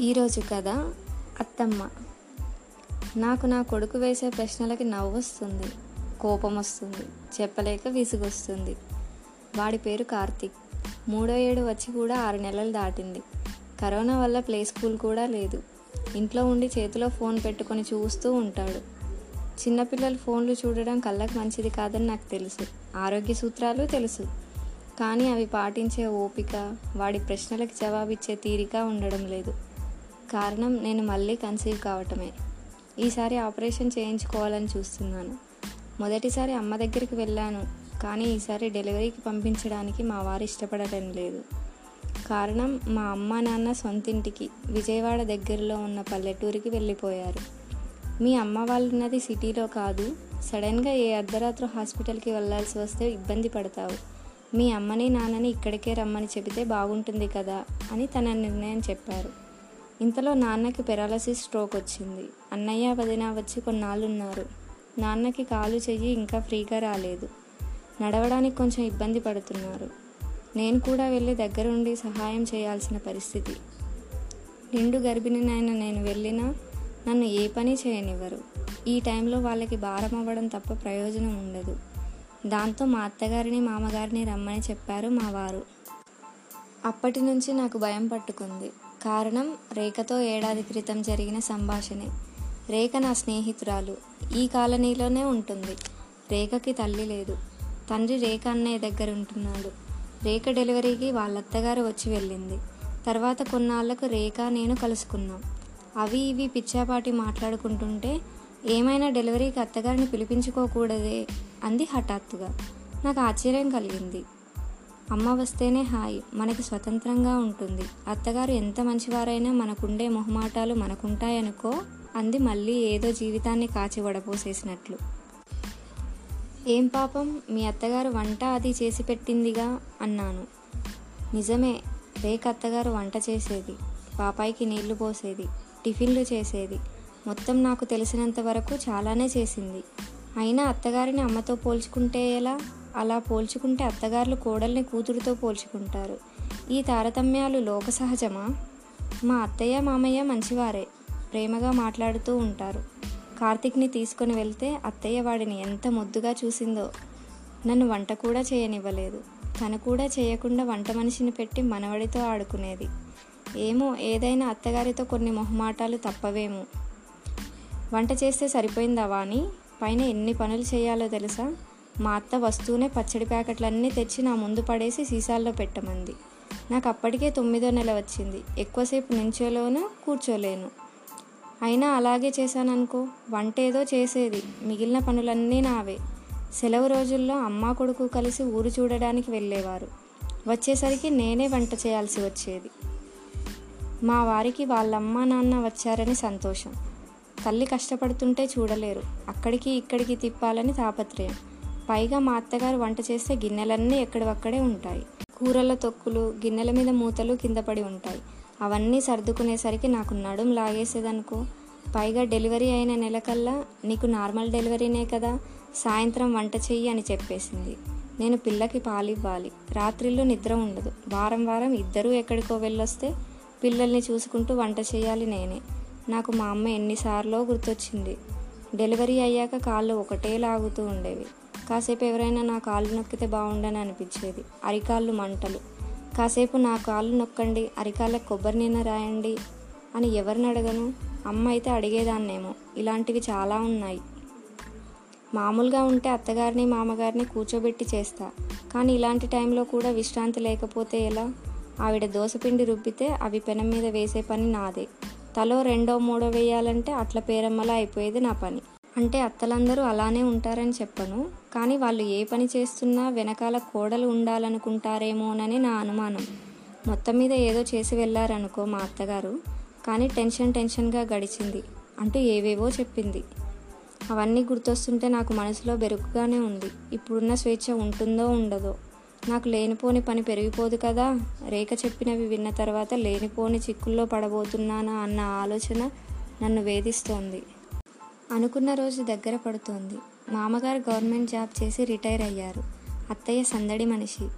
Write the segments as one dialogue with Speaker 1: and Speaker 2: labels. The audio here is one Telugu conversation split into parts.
Speaker 1: ఈరోజు కథ అత్తమ్మ. నాకు నా కొడుకు వేసే ప్రశ్నలకి నవ్వు వస్తుంది కోపం వస్తుంది చెప్పలేక విసుగొస్తుంది. వాడి పేరు కార్తీక్. మూడో ఏడు వచ్చి కూడా ఆరు నెలలు దాటింది. కరోనా వల్ల ప్లే స్కూల్ కూడా లేదు. ఇంట్లో ఉండి చేతిలో ఫోన్ పెట్టుకొని చూస్తూ ఉంటాడు. చిన్నపిల్లలు ఫోన్లు చూడడం కళ్ళకు మంచిది కాదని నాకు తెలుసు. ఆరోగ్య సూత్రాలు తెలుసు. కానీ అవి పాటించే ఓపిక వాడి ప్రశ్నలకు జవాబిచ్చే తీరిక ఉండడం లేదు. కారణం నేను మళ్ళీ కన్సీవ్ కావటమే. ఈసారి ఆపరేషన్ చేయించుకోవాలని చూస్తున్నాను. మొదటిసారి అమ్మ దగ్గరికి వెళ్ళాను కానీ ఈసారి డెలివరీకి పంపించడానికి మా వారు ఇష్టపడటం లేదు. కారణం మా అమ్మ నాన్న సొంతింటికి విజయవాడ దగ్గరలో ఉన్న పల్లెటూరికి వెళ్ళిపోయారు. మీ అమ్మ వాళ్ళున్నది సిటీలో కాదు సడన్గా ఏ అర్ధరాత్రి హాస్పిటల్కి వెళ్ళాల్సి వస్తే ఇబ్బంది పడతావు. మీ అమ్మని నాన్నని ఇక్కడికే రమ్మని చెబితే బాగుంటుంది కదా అని తన నిర్ణయం చెప్పారు. ఇంతలో నాన్నకి పెరాలసిస్ స్ట్రోక్ వచ్చింది. అన్నయ్య వదిన వచ్చి కొన్నాళ్ళు ఉన్నారు నాన్నకి కాలు చెయ్యి ఇంకా ఫ్రీగా రాలేదు. నడవడానికి కొంచెం ఇబ్బంది పడుతున్నారు. నేను కూడా వెళ్ళి దగ్గరుండి సహాయం చేయాల్సిన పరిస్థితి. నిండు గర్భిణినైన నేను వెళ్ళినా నన్ను ఏ పని చేయనివ్వరు. ఈ టైంలో వాళ్ళకి భారం అవ్వడం తప్ప ప్రయోజనం ఉండదు. దాంతో మా అత్తగారిని మామగారిని రమ్మని చెప్పారు మా వారు. అప్పటి నుంచి నాకు భయం పట్టుకుంది. కారణం రేఖతో ఏడాది క్రితం జరిగిన సంభాషణే. రేఖ నా స్నేహితురాలు. ఈ కాలనీలోనే ఉంటుంది. రేఖకి తల్లి లేదు. తండ్రి రేఖ అన్నయ్య దగ్గర ఉంటున్నాడు రేఖ డెలివరీకి వాళ్ళ అత్తగారు వచ్చి వెళ్ళింది. తర్వాత కొన్నాళ్ళకు రేఖ నేను కలుసుకున్నాం. అవి ఇవి పిచ్చాపాటి మాట్లాడుకుంటుంటే ఏమైనా డెలివరీకి అత్తగారిని పిలిపించుకోకూడదే అంది హఠాత్తుగా. నాకు ఆశ్చర్యం కలిగింది. అమ్మ వస్తేనే హాయ్ మనకి స్వతంత్రంగా ఉంటుంది. అత్తగారు ఎంత మంచివారైనా మనకుండే మొహమాటాలు మనకుంటాయనుకో అంది మళ్ళీ ఏదో జీవితాన్ని కాచి వడపోసేసినట్లు. ఏం పాపం మీ అత్తగారు వంట అది చేసి పెట్టిందిగా అన్నాను. నిజమే రేఖ అత్తగారు వంట చేసేది పాపాయికి నీళ్ళు పోసేది టిఫిన్లు చేసేది మొత్తం నాకు తెలిసినంత వరకు చాలానే చేసింది. అయినా అత్తగారిని అమ్మతో పోల్చుకుంటే ఎలా? అలా పోల్చుకుంటే అత్తగారులు కోడల్ని కూతురుతో పోల్చుకుంటారు. ఈ తారతమ్యాలు లోక సహజమా మా అత్తయ్య మామయ్య మంచివారే ప్రేమగా మాట్లాడుతూ ఉంటారు. కార్తిక్ని తీసుకొని వెళ్తే అత్తయ్య వాడిని ఎంత ముద్దుగా చూసిందో. నన్ను వంట కూడా చేయనివ్వలేదు. తను కూడా చేయకుండా వంట మనిషిని పెట్టి మనవడితో ఆడుకునేది. ఏమో ఏదైనా అత్తగారితో కొన్ని మొహమాటాలు తప్పవేమో. వంట చేస్తే సరిపోయిందా వాణి? పైన ఎన్ని పనులు చేయాలో తెలుసా? మా అత్త వస్తూనే పచ్చడి ప్యాకెట్లన్నీ తెచ్చి నా ముందు పడేసి సీసాల్లో పెట్టమంది. నాకు అప్పటికే తొమ్మిదో నెల వచ్చింది. ఎక్కువసేపు నుంచోలోనూ కూర్చోలేను. అయినా అలాగే చేశాననుకో వంట ఏదో చేసేది. మిగిలిన పనులన్నీ నావే. సెలవు రోజుల్లో అమ్మ కొడుకు కలిసి ఊరు చూడడానికి వెళ్ళేవారు. వచ్చేసరికి నేనే వంట చేయాల్సి వచ్చేది. మా వారికి వాళ్ళమ్మ నాన్న వచ్చారని సంతోషం. తల్లి కష్టపడుతుంటే చూడలేరు. అక్కడికి ఇక్కడికి తిప్పాలని తాపత్రయం. పైగా మా అత్తగారు వంట చేస్తే గిన్నెలన్నీ ఎక్కడివక్కడే ఉంటాయి. కూరల తొక్కులు గిన్నెల మీద మూతలు కింద పడి ఉంటాయి. అవన్నీ సర్దుకునేసరికి నాకు నడుం లాగేసేదనుకో. పైగా డెలివరీ అయిన నెలకల్లా నీకు నార్మల్ డెలివరీనే కదా సాయంత్రం వంట చెయ్యి అని చెప్పేసింది. నేను పిల్లకి పాలివ్వాలి. రాత్రిళ్ళు నిద్ర ఉండదు. వారం వారం ఇద్దరూ ఎక్కడికో వెళ్ళొస్తే పిల్లల్ని చూసుకుంటూ వంట చేయాలి నేనే. నాకు మా అమ్మ ఎన్నిసార్లో గుర్తొచ్చింది. డెలివరీ అయ్యాక కాళ్ళు ఒకటే లాగుతూ ఉండేవి. కాసేపు ఎవరైనా నా కాళ్ళు నొక్కితే బాగుండని అనిపించేది. అరికాళ్ళు మంటలు. కాసేపు నా కాళ్ళు నొక్కండి అరికాళ్ళకి కొబ్బరి నూనె రాయండి అని ఎవరిని అడగను? అమ్మ అయితే అడిగేదాన్నేమో. ఇలాంటివి చాలా ఉన్నాయి. మామూలుగా ఉంటే అత్తగారిని మామగారిని కూర్చోబెట్టి చేస్తా. కానీ ఇలాంటి టైంలో కూడా విశ్రాంతి లేకపోతే ఎలా? ఆవిడ దోసపిండి రుబ్బితే అవి పెనం మీద వేసే పని నాదే. తలో రెండో మూడో వేయాలంటే అట్ల పేరమ్మలా అయిపోయేది నా పని. అంటే అత్తలందరూ అలానే ఉంటారని చెప్పను. కానీ వాళ్ళు ఏ పని చేస్తున్నా వెనకాల కోడలు ఉండాలనుకుంటారేమోనని నా అనుమానం. మొత్తం మీద ఏదో చేసి వెళ్ళారనుకో మా అత్తగారు. కానీ టెన్షన్ టెన్షన్గా గడిచింది. అంటూ ఏవేవో చెప్పింది. అవన్నీ గుర్తొస్తుంటే నాకు మనసులో బెరుకుగానే ఉంది. ఇప్పుడున్న స్వేచ్ఛ ఉంటుందో ఉండదో. నాకు లేనిపోని పని పెరిగిపోదు కదా. రేఖ చెప్పినవి విన్న తర్వాత లేనిపోని చిక్కుల్లో పడబోతున్నానా అన్న ఆలోచన నన్ను వేధిస్తోంది. అనుకున్న రోజు దగ్గర పడుతోంది. మామగారు గవర్నమెంట్ జాబ్ చేసి రిటైర్ అయ్యారు. అత్తయ్య సందడి మనిషి.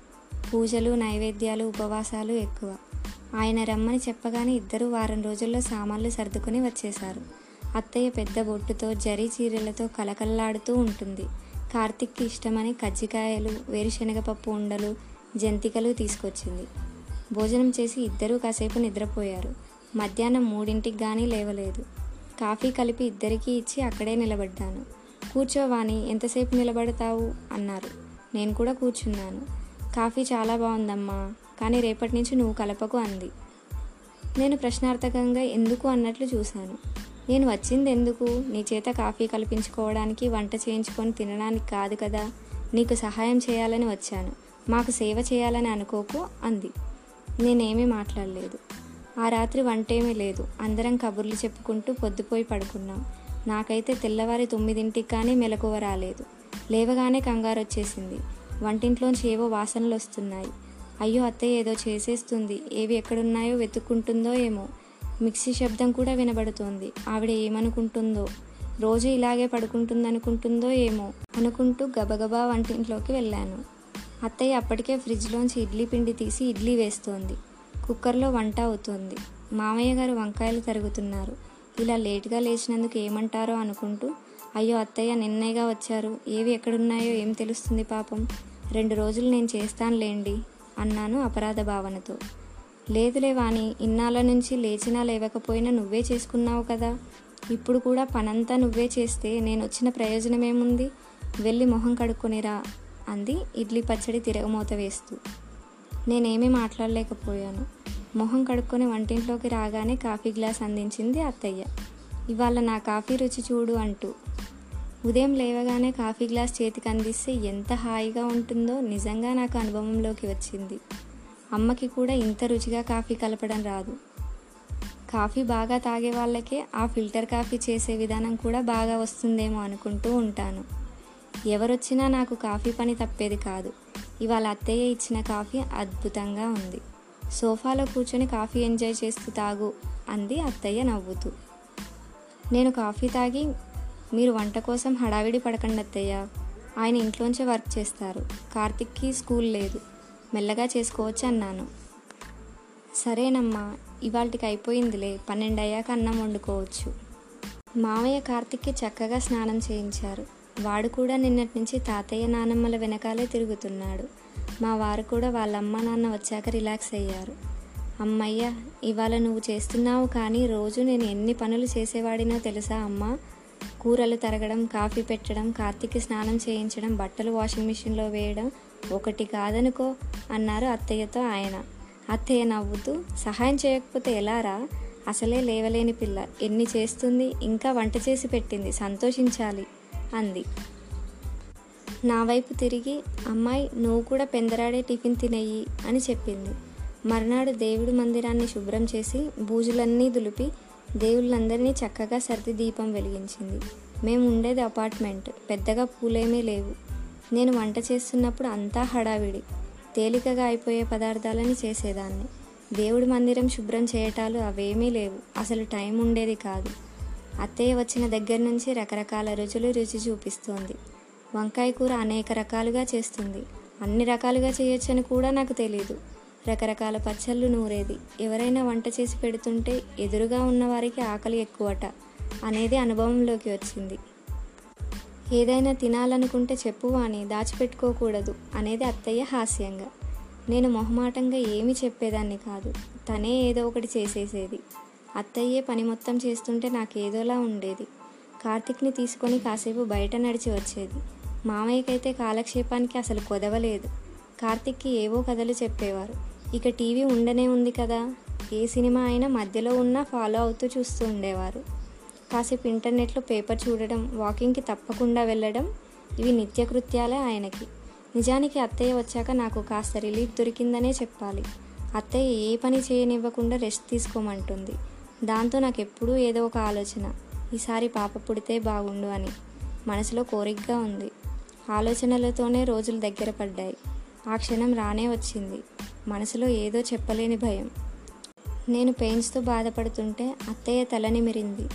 Speaker 1: పూజలు నైవేద్యాలు ఉపవాసాలు ఎక్కువ. ఆయన రమ్మని చెప్పగానే ఇద్దరు వారం రోజుల్లో సామాన్లు సర్దుకొని వచ్చేశారు. అత్తయ్య పెద్ద బొట్టుతో జరీ చీరలతో కలకల్లాడుతూ ఉంటుంది. కార్తిక్కి ఇష్టమని కజ్జికాయలు వేరుశనగ పప్పు ఉండలు జంతికలు తీసుకొచ్చింది. భోజనం చేసి ఇద్దరూ కాసేపు నిద్రపోయారు. మధ్యాహ్నం మూడింటికి కానీ లేవలేదు. కాఫీ కలిపి ఇద్దరికీ ఇచ్చి అక్కడే నిలబడ్డాను. కూర్చోవాని ఎంతసేపు నిలబడతావు? అన్నారు. నేను కూడా కూర్చున్నాను. కాఫీ చాలా బాగుందమ్మా కానీ రేపటి నుంచి నువ్వు కలపకు అంది. నేను ప్రశ్నార్థకంగా ఎందుకు అన్నట్లు చూశాను. నేను వచ్చింది ఎందుకు? నీ చేత కాఫీ కల్పించుకోవడానికి వంట చేయించుకొని తినడానికి కాదు కదా? నీకు సహాయం చేయాలని వచ్చాను. మాకు సేవ చేయాలని అనుకోకు అంది. నేనేమీ మాట్లాడలేదు. ఆ రాత్రి వంటేమీ లేదు. అందరం కబుర్లు చెప్పుకుంటూ పొద్దుపోయి పడుకున్నాం. నాకైతే తెల్లవారి తొమ్మిదింటికి కానీ మెలకువ రాలేదు. లేవగానే కంగారు వచ్చేసింది వంటింట్లోంచి ఏవో వాసనలు వస్తున్నాయి అయ్యో అత్తయ్య ఏదో చేసేస్తుంది. ఏవి ఎక్కడున్నాయో వెతుక్కుంటుందో ఏమో. మిక్సీ శబ్దం కూడా వినబడుతోంది. ఆవిడ ఏమనుకుంటుందో. రోజు ఇలాగే పడుకుంటుందనుకుంటుందో ఏమో అనుకుంటూ గబగబా వంటింట్లోకి వెళ్ళాను. అత్తయ్య అప్పటికే ఫ్రిడ్జ్లోంచి ఇడ్లీ పిండి తీసి ఇడ్లీ వేస్తోంది. కుక్కర్లో వంట అవుతోంది. మామయ్య గారు వంకాయలు తరుగుతున్నారు. ఇలా లేటుగా లేచినందుకు ఏమంటారో అనుకుంటూ అయ్యో అత్తయ్య నిన్నేగా వచ్చారు ఏవి ఎక్కడున్నాయో ఏం తెలుస్తుంది పాపం? రెండు రోజులు నేను చేస్తానులేండి అన్నాను అపరాధ భావనతో. లేదులే వాణి ఇన్నాళ్ళ నుంచి లేచినా లేవకపోయినా నువ్వే చేసుకున్నావు కదా. ఇప్పుడు కూడా పనంతా నువ్వే చేస్తే నేను వచ్చిన ప్రయోజనం ఏముంది వెళ్ళి మొహం కడుక్కొనిరా అంది ఇడ్లీ పచ్చడి తిరగమూత వేస్తూ. నేనేమీ మాట్లాడలేకపోయాను. మొహం కడుక్కొని వంటింట్లోకి రాగానే కాఫీ గ్లాస్ అందించింది అత్తయ్య. ఇవాళ నా కాఫీ రుచి చూడు అంటూ. ఉదయం లేవగానే కాఫీ గ్లాస్ చేతికి అందిస్తే ఎంత హాయిగా ఉంటుందో నిజంగా నాకు అనుభవంలోకి వచ్చింది. అమ్మకి కూడా ఇంత రుచిగా కాఫీ కలపడం రాదు. కాఫీ బాగా తాగే వాళ్ళకే ఆ ఫిల్టర్ కాఫీ చేసే విధానం కూడా బాగా వస్తుందేమో అనుకుంటూ ఉంటాను. ఎవరొచ్చినా నాకు కాఫీ పని తప్పేది కాదు. ఇవాళ అత్తయ్య ఇచ్చిన కాఫీ అద్భుతంగా ఉంది. సోఫాలో కూర్చొని కాఫీ ఎంజాయ్ చేస్తూ తాగు అంది అత్తయ్య నవ్వుతూ. నేను కాఫీ తాగి మీరు వంట కోసం హడావిడి పడకండి అత్తయ్య. ఆయన ఇంట్లోంచే వర్క్ చేస్తారు. కార్తిక్కి స్కూల్ లేదు. మెల్లగా చేసుకోవచ్చు అన్నాను. సరేనమ్మా ఇవాళకి అయిపోయిందిలే. పన్నెండు అయ్యాక అన్నం వండుకోవచ్చు. మామయ్య కార్తిక్కి చక్కగా స్నానం చేయించారు. వాడు కూడా నిన్నటి నుంచి తాతయ్య నానమ్మల వెనకాలే తిరుగుతున్నాడు. మా వారు కూడా వాళ్ళ అమ్మ నాన్న వచ్చాక రిలాక్స్ అయ్యారు. అమ్మయ్య ఇవాళ నువ్వు చేస్తున్నావు కానీ రోజు నేను ఎన్ని పనులు చేసేవాడినో తెలుసా అమ్మ? కూరలు తరగడం కాఫీ పెట్టడం కార్తీక్కి స్నానం చేయించడం బట్టలు వాషింగ్ మిషన్లో వేయడం ఒకటి కాదనుకో అన్నారు అత్తయ్యతో ఆయన. అత్తయ్య నవ్వుతూ సహాయం చేయకపోతే ఎలారా అసలే లేవలేని పిల్ల. ఎన్ని చేస్తుంది? ఇంకా వంట చేసి పెట్టింది. సంతోషించాలి అంది. నా వైపు తిరిగి అమ్మాయి నువ్వు కూడా పెందరాడే టిఫిన్ తినేయి అని చెప్పింది. మర్నాడు దేవుడి మందిరాన్ని శుభ్రం చేసి బూజులన్నీ దులిపి దేవుళ్ళందరినీ చక్కగా సర్ది దీపం వెలిగించింది. మేము ఉండేది అపార్ట్మెంట్ పెద్దగా పూలేమీ లేవు. నేను వంట చేస్తున్నప్పుడు అంతా హడావిడి తేలికగా అయిపోయే పదార్థాలని చేసేదాన్ని. దేవుడి మందిరం శుభ్రం చేయటాలు అవేమీ లేవు అసలు టైం ఉండేది కాదు. అత్తయ్య వచ్చిన దగ్గర నుంచి రకరకాల రుచులు రుచి చూపిస్తోంది. వంకాయ కూర అనేక రకాలుగా చేస్తుంది. అన్ని రకాలుగా చేయొచ్చని కూడా నాకు తెలియదు రకరకాల పచ్చళ్ళు నూరేది. ఎవరైనా వంట చేసి పెడుతుంటే ఎదురుగా ఉన్నవారికి ఆకలి ఎక్కువట అనేది అనుభవంలోకి వచ్చింది. ఏదైనా తినాలనుకుంటే చెప్పు అని దాచిపెట్టుకోకూడదు అనేది అత్తయ్య హాస్యంగా. నేను మొహమాటంగా ఏమీ చెప్పేదాన్ని కాదు. తనే ఏదో ఒకటి చేసేసేది. అత్తయ్యే పని మొత్తం చేస్తుంటే నాకు ఏదోలా ఉండేది. కార్తిక్ని తీసుకొని కాసేపు బయట నడిచి వచ్చేది. మామయ్యకైతే కాలక్షేపానికి అసలు కొదవలేదు కార్తిక్కి ఏవో కథలు చెప్పేవారు. ఇక టీవీ ఉండనే ఉంది కదా. ఏ సినిమా అయినా మధ్యలో ఉన్నా ఫాలో అవుతూ చూస్తూ ఉండేవారు. కాసేపు ఇంటర్నెట్లో పేపర్ చూడడం వాకింగ్కి తప్పకుండా వెళ్ళడం ఇవి నిత్యకృత్యాలే ఆయనకి. నిజానికి అత్తయ్య వచ్చాక నాకు కాస్త రిలీఫ్ దొరికిందనే చెప్పాలి. అత్తయ్య ఏ పని చేయనివ్వకుండా రెస్ట్ తీసుకోమంటుంది. దాంతో నాకు ఎప్పుడూ ఏదో ఒక ఆలోచన. ఈసారి పాప పుడితే బాగుండు అని. మనసులో కోరికగా ఉంది. ఆలోచనలతోనే రోజులు దగ్గర పడ్డాయి. ఆ క్షణం రానే వచ్చింది. మనసులో ఏదో చెప్పలేని భయం. నేను పెయిన్స్తో బాధపడుతుంటే అత్తయ్య తలనిమిరింది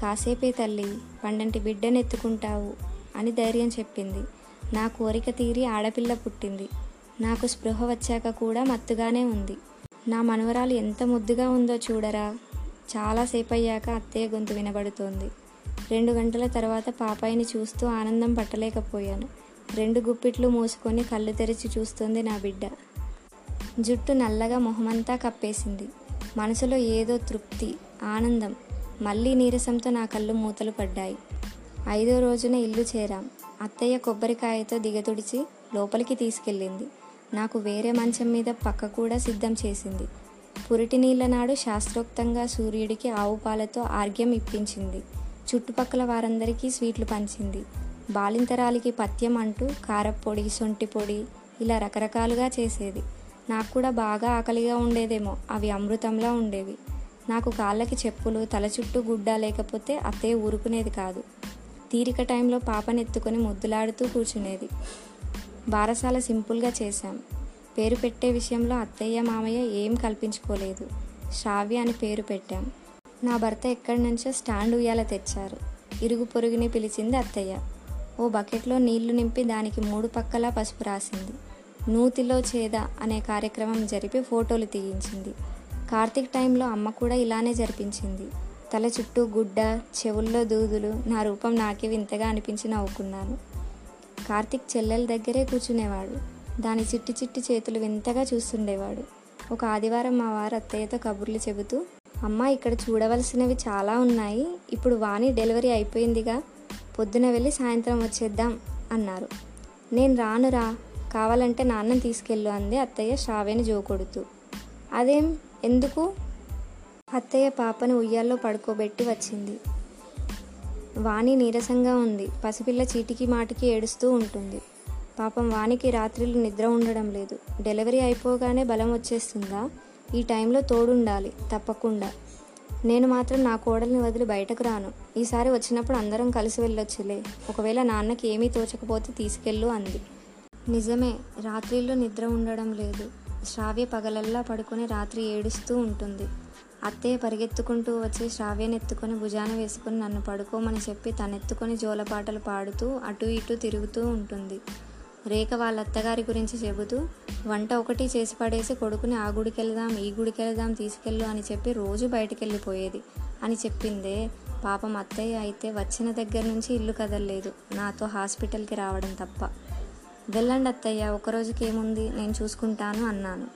Speaker 1: కాసేపే తల్లి పండంటి బిడ్డనెత్తుకుంటావు అని ధైర్యం చెప్పింది. నా కోరిక తీరి ఆడపిల్ల పుట్టింది. నాకు స్పృహ వచ్చాక కూడా మత్తుగానే ఉంది. నా మనవరాలు ఎంత ముద్దుగా ఉందో చూడరా. చాలాసేపు అయ్యాక అత్తయ్య గొంతు వినబడుతోంది. రెండు గంటల తర్వాత పాపాయిని చూస్తూ ఆనందం పట్టలేకపోయాను. రెండు గుప్పిట్లు మూసుకొని కళ్ళు తెరిచి చూస్తుంది నా బిడ్డ. జుట్టు నల్లగా మొహమంతా కప్పేసింది. మనసులో ఏదో తృప్తి ఆనందం మళ్ళీ నీరసంతో నా కళ్ళు మూతలు పడ్డాయి. ఐదో రోజున ఇల్లు చేరాం. అత్తయ్య కొబ్బరికాయతో దిగతుడిచి లోపలికి తీసుకెళ్ళింది. నాకు వేరే మంచం మీద పక్క కూడా సిద్ధం చేసింది. పురిటి నీళ్ళ నాడు శాస్త్రోక్తంగా సూర్యుడికి ఆవు పాలతో ఆర్గ్యం ఇప్పించింది. చుట్టుపక్కల వారందరికీ స్వీట్లు పంచింది. బాలింతరాలికి పథ్యం అంటూ కారప్పొడి సొంటి పొడి ఇలా రకరకాలుగా చేసేది. నాకు కూడా బాగా ఆకలిగా ఉండేదేమో అవి అమృతంలా ఉండేవి. నాకు కాళ్ళకి చెప్పులు తల చుట్టూ గుడ్డ లేకపోతే అత్తయ్య ఊరుకునేది కాదు. తీరిక టైంలో పాపనెత్తుకొని ముద్దులాడుతూ కూర్చునేది. బారసాల సింపుల్గా చేశాం. పేరు పెట్టే విషయంలో అత్తయ్య మామయ్య ఏం కల్పించుకోలేదు. శ్రావ్య అని పేరు పెట్టాం. నా భర్త ఎక్కడి నుంచో స్టాండ్ ఉయ్యాల తెచ్చారు. ఇరుగు పొరుగుని పిలిచింది అత్తయ్య. ఓ బకెట్లో నీళ్ళు నింపి దానికి మూడు పక్కలా పసుపు రాసింది. నూతిలో చేద అనే కార్యక్రమం జరిపి ఫోటోలు తీయించింది. కార్తీక్ టైంలో అమ్మ కూడా ఇలానే జరిపించింది. తల చుట్టూ గుడ్డ చెవుల్లో దూదులు నా రూపం నాకే వింతగా అనిపించి నవ్వుకున్నాను. కార్తీక్ చెల్లెల దగ్గరే కూర్చునేవాడు. దాని చిట్టి చిట్టి చేతులు వింతగా చూస్తుండేవాడు. ఒక ఆదివారం మా వారు అత్తయ్యతో కబుర్లు చెబుతూ అమ్మ ఇక్కడ చూడవలసినవి చాలా ఉన్నాయి. ఇప్పుడు వాణి డెలివరీ అయిపోయిందిగా. పొద్దున వెళ్ళి సాయంత్రం వచ్చేద్దాం అన్నారు. నేను రానురా కావాలంటే నాన్నని తీసుకెళ్ళు అంది అత్తయ్య శ్రావ్యని జోకొడుతూ. అదేం? ఎందుకు? అత్తయ్య పాపను ఉయ్యాల్లో పడుకోబెట్టి వచ్చింది. వాణి నీరసంగా ఉంది. పసిపిల్ల చీటికి మాటికి ఏడుస్తూ ఉంటుంది. పాపం వానికి రాత్రిళ్ళు నిద్ర ఉండడం లేదు. డెలివరీ అయిపోగానే బలం వచ్చేస్తుందా? ఈ టైంలో తోడుండాలి తప్పకుండా. నేను మాత్రం నా కోడల్ని వదిలి బయటకు రాను. ఈసారి వచ్చినప్పుడు అందరం కలిసి వెళ్ళొచ్చులే. ఒకవేళ నాన్నకి ఏమీ తోచకపోతే తీసుకెళ్ళు అంది. నిజమే రాత్రిలో నిద్ర ఉండడం లేదు. శ్రావ్య పగలల్లా పడుకొని రాత్రి ఏడుస్తూ ఉంటుంది. అత్తయ్య పరిగెత్తుకుంటూ వచ్చి శ్రావ్యని ఎత్తుకొని భుజాన వేసుకుని నన్ను పడుకోమని చెప్పి తనెత్తుకొని జోలపాటలు పాడుతూ అటు ఇటు తిరుగుతూ ఉంటుంది. రేఖ వాళ్ళ అత్తగారి గురించి చెబుతూ వంట ఒకటి చేసి పడేసి కొడుకుని ఆ గుడికి వెళ్దాం ఈ గుడికి వెళ్దాం తీసుకెళ్ళు అని చెప్పి రోజు బయటికి వెళ్ళిపోయేది అని చెప్పిందే పాపం అత్తయ్య అయితే వచ్చిన దగ్గర నుంచి ఇల్లు కదలలేదు. నాతో హాస్పిటల్కి రావడం తప్ప. వెళ్ళండి అత్తయ్య ఒక రోజుకి ఏముంది? నేను చూసుకుంటాను అన్నాను.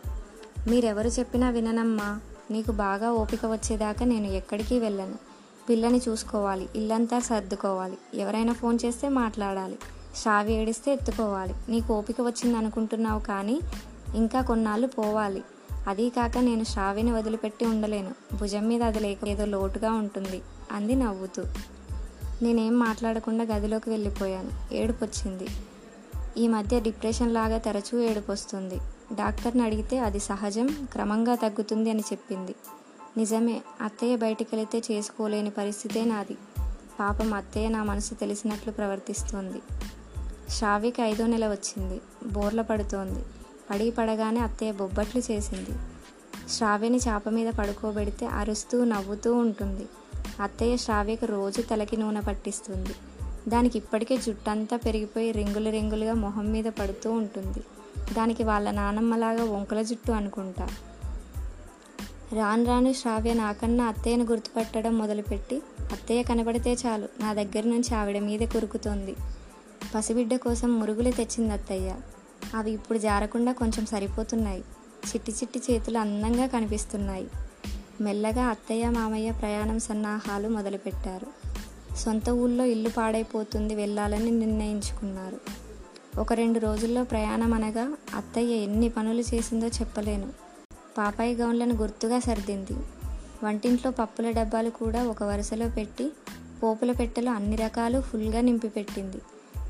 Speaker 1: మీరెవరు చెప్పినా విననమ్మా. నీకు బాగా ఓపిక వచ్చేదాకా నేను ఎక్కడికి వెళ్ళను. పిల్లని చూసుకోవాలి ఇల్లంతా సర్దుకోవాలి. ఎవరైనా ఫోన్ చేస్తే మాట్లాడాలి. షావి ఏడిస్తే ఎత్తుకోవాలి. నీకు ఓపిక వచ్చింది అనుకుంటున్నావు కానీ ఇంకా కొన్నాళ్ళు పోవాలి. అదీ కాక నేను షావిని వదిలిపెట్టి ఉండలేను. భుజం మీద అది లేక ఏదో లోటుగా ఉంటుంది అంది నవ్వుతూ. నేనేం మాట్లాడకుండా గదిలోకి వెళ్ళిపోయాను. ఏడుపు వచ్చింది ఈ మధ్య డిప్రెషన్ లాగా తరచూ ఏడుపు వస్తుంది డాక్టర్ని అడిగితే అది సహజం క్రమంగా తగ్గుతుంది అని చెప్పింది. నిజమే అత్తయ్య బయటికి వెళితే చేసుకోలేని పరిస్థితే నాది. పాపం అత్తయ్య నా మనసు తెలిసినట్లు ప్రవర్తిస్తోంది. షావికి ఐదో నెల వచ్చింది. బోర్ల పడుతోంది. పడి పడగానే అత్తయ్య బొబ్బట్లు చేసింది. శ్రావ్యని చేప మీద పడుకోబెడితే అరుస్తూ నవ్వుతూ ఉంటుంది. అత్తయ్య శ్రావ్యకు రోజు తలకి నూనె పట్టిస్తుంది. దానికి ఇప్పటికే జుట్టంతా పెరిగిపోయి రింగులు రింగులుగా మొహం మీద పడుతూ ఉంటుంది. దానికి వాళ్ళ నానమ్మలాగా వంకల జుట్టు అనుకుంటా. రాను రాను శ్రావ్య నాకన్నా అత్తయ్యను గుర్తుపట్టడం మొదలుపెట్టి అత్తయ్య కనబడితే చాలు నా దగ్గర నుంచి ఆవిడ మీద కురుకుతోంది. పసిబిడ్డ కోసం మురుగులు తెచ్చింది అత్తయ్య అవి ఇప్పుడు జారకుండా కొంచెం సరిపోతున్నాయి. చిట్టి చిట్టి చేతులు అందంగా కనిపిస్తున్నాయి. మెల్లగా అత్తయ్య మామయ్య ప్రయాణం సన్నాహాలు మొదలుపెట్టారు. సొంత ఊళ్ళో ఇల్లు పాడైపోతుంది వెళ్ళాలని నిర్ణయించుకున్నారు. ఒక రెండు రోజుల్లో ప్రయాణం అనగా అత్తయ్య ఎన్ని పనులు చేసిందో చెప్పలేను. పాపాయి గౌన్లను గుర్తుగా సర్దింది. వంటింట్లో పప్పుల డబ్బాలు కూడా ఒక వరుసలో పెట్టి పోపుల పెట్టెలో అన్ని రకాలు ఫుల్గా నింపి పెట్టింది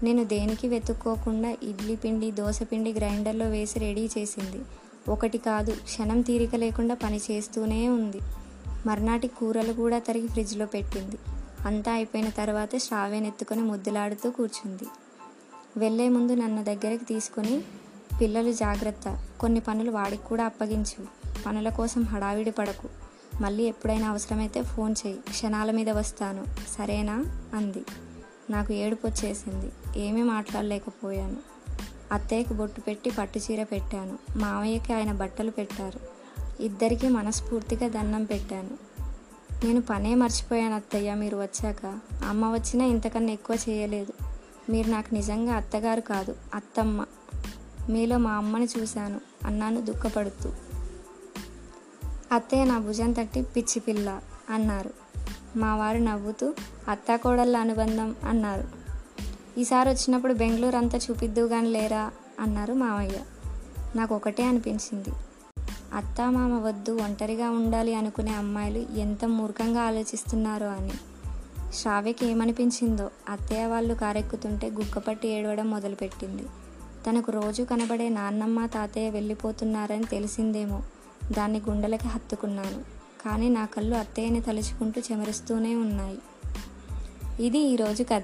Speaker 1: నేను దేనికి వెతుక్కోకుండా ఇడ్లీ పిండి దోశ పిండి గ్రైండర్లో వేసి రెడీ చేసింది. ఒకటి కాదు క్షణం తీరిక లేకుండా పని చేస్తూనే ఉంది. మర్నాటి కూరలు కూడా తరిగి ఫ్రిడ్జ్లో పెట్టింది. అంతా అయిపోయిన తర్వాత శ్రావ్యనెత్తుకొని ముద్దులాడుతూ కూర్చుంది. వెళ్ళే ముందు నన్ను దగ్గరికి తీసుకొని పిల్లలు జాగ్రత్త. కొన్ని పనులు వాడికి కూడా అప్పగించు. పనుల కోసం హడావిడి పడకు. మళ్ళీ ఎప్పుడైనా అవసరమైతే ఫోన్ చేయి. క్షణాల మీద వస్తాను. సరేనా? అంది. నాకు ఏడుపు వచ్చేసింది ఏమీ మాట్లాడలేకపోయాను. అత్తయ్యకి బొట్టు పెట్టి పట్టుచీర పెట్టాను. మామయ్యకి ఆయన బట్టలు పెట్టారు. ఇద్దరికీ మనస్ఫూర్తిగా దండం పెట్టాను. నేను పనే మర్చిపోయాను అత్తయ్య మీరు వచ్చాక. అమ్మ వచ్చినా ఇంతకన్నా ఎక్కువ చేయలేదు. మీరు నాకు నిజంగా అత్తగారు కాదు అత్తమ్మ. మీలో మా అమ్మని చూశాను అన్నాను దుఃఖపడుతూ. అత్తయ్య నా భుజం తట్టి పిచ్చి పిల్ల అన్నారు. మా వారు నవ్వుతూ అత్తాకోడళ్ళ అనుబంధం అన్నారు. ఈసారి వచ్చినప్పుడు బెంగళూరు అంతా చూపిద్దు కానీ లేరా అన్నారు మామయ్య. నాకు ఒకటే అనిపించింది. అత్త మామ వద్దు ఒంటరిగా ఉండాలి అనుకునే అమ్మాయిలు ఎంత మూర్ఖంగా ఆలోచిస్తున్నారో అని. శ్రావ్యకి ఏమనిపించిందో అత్తయ్య వాళ్ళు కారెక్కుతుంటే గుక్కపట్టి ఏడవడం మొదలుపెట్టింది. తనకు రోజు కనబడే నాన్నమ్మ తాతయ్య వెళ్ళిపోతున్నారని తెలిసిందేమో. దాన్ని గుండెలకి హత్తుకున్నాను. కానీ నా కళ్ళు అత్తయ్యని తలుచుకుంటూ చెమరుస్తూనే ఉన్నాయి. ఇది ఈరోజు కథ.